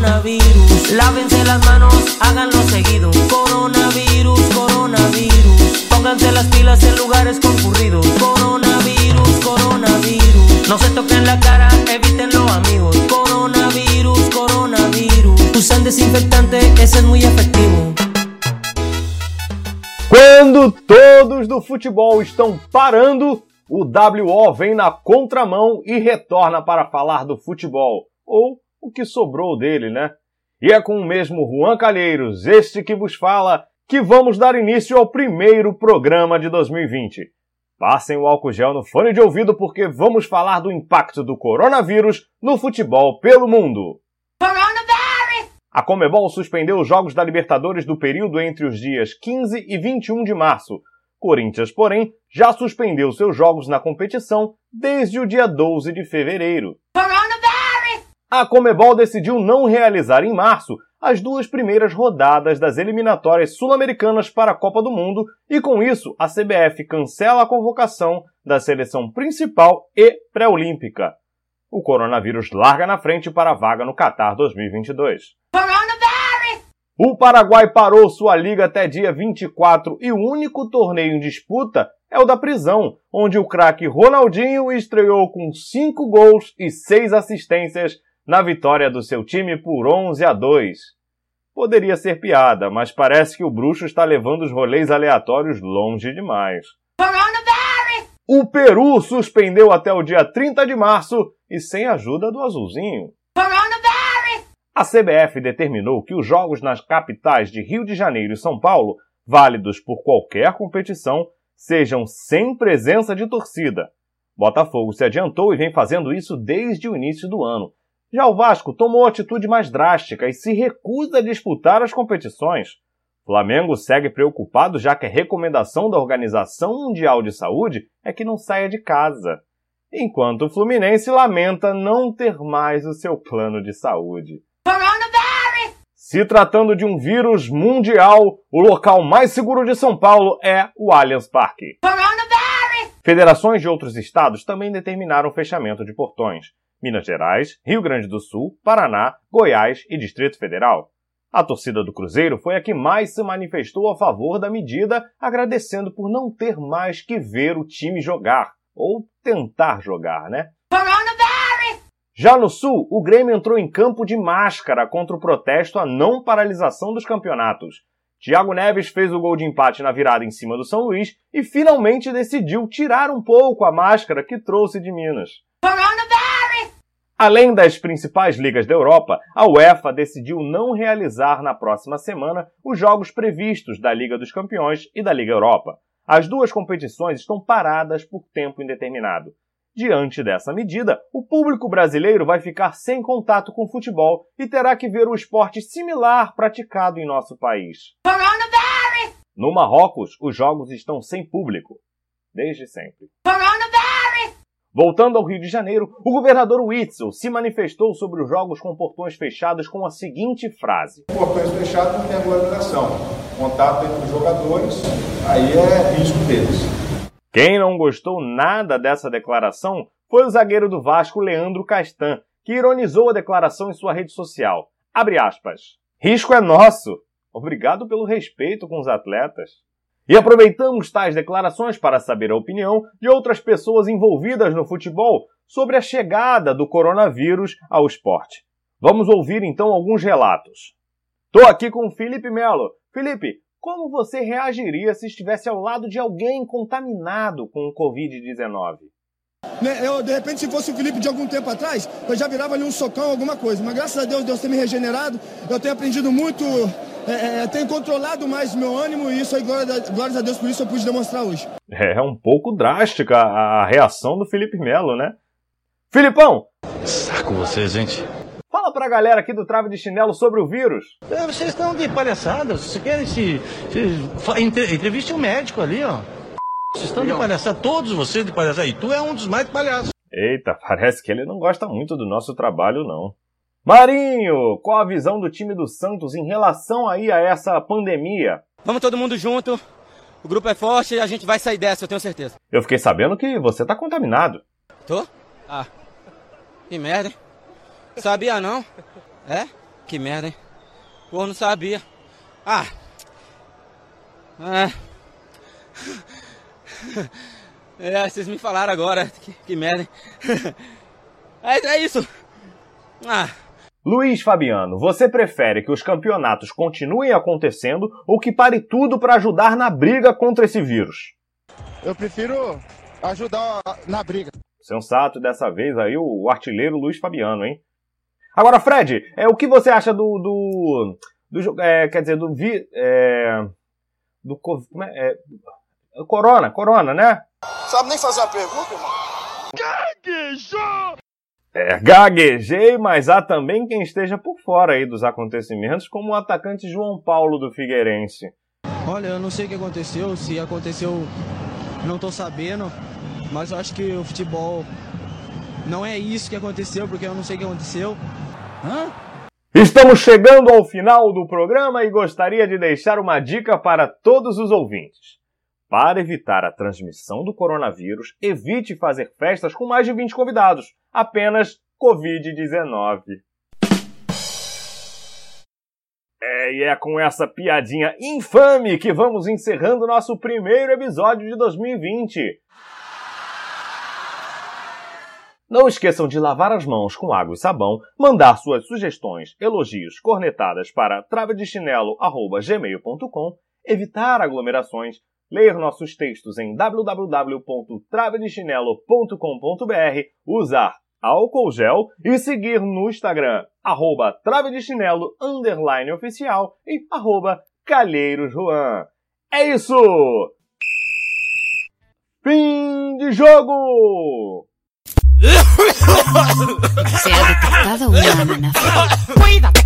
coronavirus. Lávense las manos, háganlo seguido. Coronavirus, coronavirus. Pónganse las pilas en lugares concurridos. Coronavirus, coronavirus. No se toquen la cara, evítenlo amigos. Coronavirus, coronavirus. Usan desinfectante, ese es muy efectivo. Quando todos do futebol estão parando, o WO vem na contramão e retorna para falar do futebol, ou o que sobrou dele, né? E é com o mesmo Juan Calheiros, este que vos fala, que vamos dar início ao primeiro programa de 2020. Passem o álcool gel no fone de ouvido porque vamos falar do impacto do coronavírus no futebol pelo mundo. A Comebol suspendeu os jogos da Libertadores do período entre os dias 15 e 21 de março. Corinthians, porém, já suspendeu seus jogos na competição desde o dia 12 de fevereiro. A Comebol decidiu não realizar em março as duas primeiras rodadas das eliminatórias sul-americanas para a Copa do Mundo e, com isso, a CBF cancela a convocação da seleção principal e pré-olímpica o coronavírus larga na frente para a vaga no Qatar 2022. O Paraguai parou sua liga até dia 24 e o único torneio em disputa é o da prisão, onde o craque Ronaldinho estreou com 5 gols e 6 assistências na vitória do seu time por 11 a 2. Poderia ser piada, mas parece que o bruxo está levando os rolês aleatórios longe demais. O Peru suspendeu até o dia 30 de março e sem a ajuda do azulzinho. A CBF determinou que os jogos nas capitais de Rio de Janeiro e São Paulo, válidos por qualquer competição, sejam sem presença de torcida. Botafogo se adiantou e vem fazendo isso desde o início do ano. Já o Vasco tomou atitude mais drástica e se recusa a disputar as competições. Flamengo segue preocupado já que a recomendação da Organização Mundial de Saúde é que não saia de casa, enquanto o Fluminense lamenta não ter mais o seu plano de saúde. Se tratando de um vírus mundial, o local mais seguro de São Paulo é o Allianz Parque. Federações de outros estados também determinaram o fechamento de portões. Minas Gerais, Rio Grande do Sul, Paraná, Goiás e Distrito Federal. A torcida do Cruzeiro foi a que mais se manifestou a favor da medida, agradecendo por não ter mais que ver o time jogar, ou tentar jogar, né? Já no Sul, o Grêmio entrou em campo de máscara contra o protesto à não paralisação dos campeonatos. Thiago Neves fez o gol de empate na virada em cima do São Luís e finalmente decidiu tirar um pouco a máscara que trouxe de Minas. Além das principais ligas da Europa, a UEFA decidiu não realizar na próxima semana os jogos previstos da Liga dos Campeões e da Liga Europa. As duas competições estão paradas por tempo indeterminado. Diante dessa medida, o público brasileiro vai ficar sem contato com o futebol e terá que ver o esporte similar praticado em nosso país. No Marrocos, os jogos estão sem público. Desde sempre. Voltando ao Rio de Janeiro, o governador Witzel se manifestou sobre os jogos com portões fechados com a seguinte frase: Portões fechados não tem aglomeração. Contato entre os jogadores, aí é risco deles. Quem não gostou nada dessa declaração foi o zagueiro do Vasco, Leandro Castan, que ironizou a declaração em sua rede social. Abre aspas. Risco é nosso. Obrigado pelo respeito com os atletas. E aproveitamos tais declarações para saber a opinião de outras pessoas envolvidas no futebol sobre a chegada do coronavírus ao esporte. Vamos ouvir então alguns relatos. Estou aqui com o Felipe Melo. Felipe, como você reagiria se estivesse ao lado de alguém contaminado com o Covid-19? Né, eu, de repente, se fosse o Felipe de algum tempo atrás, eu já virava ali um socão, alguma coisa. Mas graças a Deus, Deus tem me regenerado. Eu tenho aprendido muito é, é, tenho controlado mais meu ânimo e isso aí, glórias a Deus, por isso eu pude demonstrar hoje. É, é um pouco drástica a reação do Felipe Melo, né? Filipão! Saco você, gente. Fala pra galera aqui do Trave de Chinelo sobre o vírus. É, vocês estão de palhaçada, vocês querem se. se entre, entreviste um médico ali, ó. Vocês estão de palhaçada, todos vocês de palhaçada. E tu é um dos mais palhaços. Eita, parece que ele não gosta muito do nosso trabalho, não. Marinho, qual a visão do time do Santos em relação aí a essa pandemia? Vamos todo mundo junto. O grupo é forte e a gente vai sair dessa, eu tenho certeza. Eu fiquei sabendo que você tá contaminado. Tô? Ah. Que merda, hein? Sabia não? É? que merda, hein? Pô, não sabia. Ah! É. É, vocês me falaram agora. Que, que merda, hein? É, é isso. Ah. Luiz Fabiano, você prefere que os campeonatos continuem acontecendo ou que pare tudo para ajudar na briga contra esse vírus? Eu prefiro ajudar na briga. Sensato dessa vez aí o artilheiro Luiz Fabiano, hein? Agora, Fred, é, o que você acha do. do, do é, quer dizer, do. Vi, é, do. Como é, é, corona, Corona, né? Sabe nem fazer a pergunta, irmão? Gaguejou! É, gaguejei, mas há também quem esteja por fora aí dos acontecimentos, como o atacante João Paulo do Figueirense. Olha, eu não sei o que aconteceu, se aconteceu, não tô sabendo, mas eu acho que o futebol não é isso que aconteceu, porque eu não sei o que aconteceu. Hã? Estamos chegando ao final do programa e gostaria de deixar uma dica para todos os ouvintes. Para evitar a transmissão do coronavírus, evite fazer festas com mais de 20 convidados. Apenas Covid-19. É, e é com essa piadinha infame que vamos encerrando nosso primeiro episódio de 2020. Não esqueçam de lavar as mãos com água e sabão, mandar suas sugestões, elogios, cornetadas para travedechinelo.gmail.com, evitar aglomerações, ler nossos textos em www.travedechinelo.com.br, usar álcool gel e seguir no Instagram, arroba travedechinelo, underline oficial e arroba calheirojoan. É isso! Fim de jogo! Se ha detectado una amenaza. ¡Cuídate!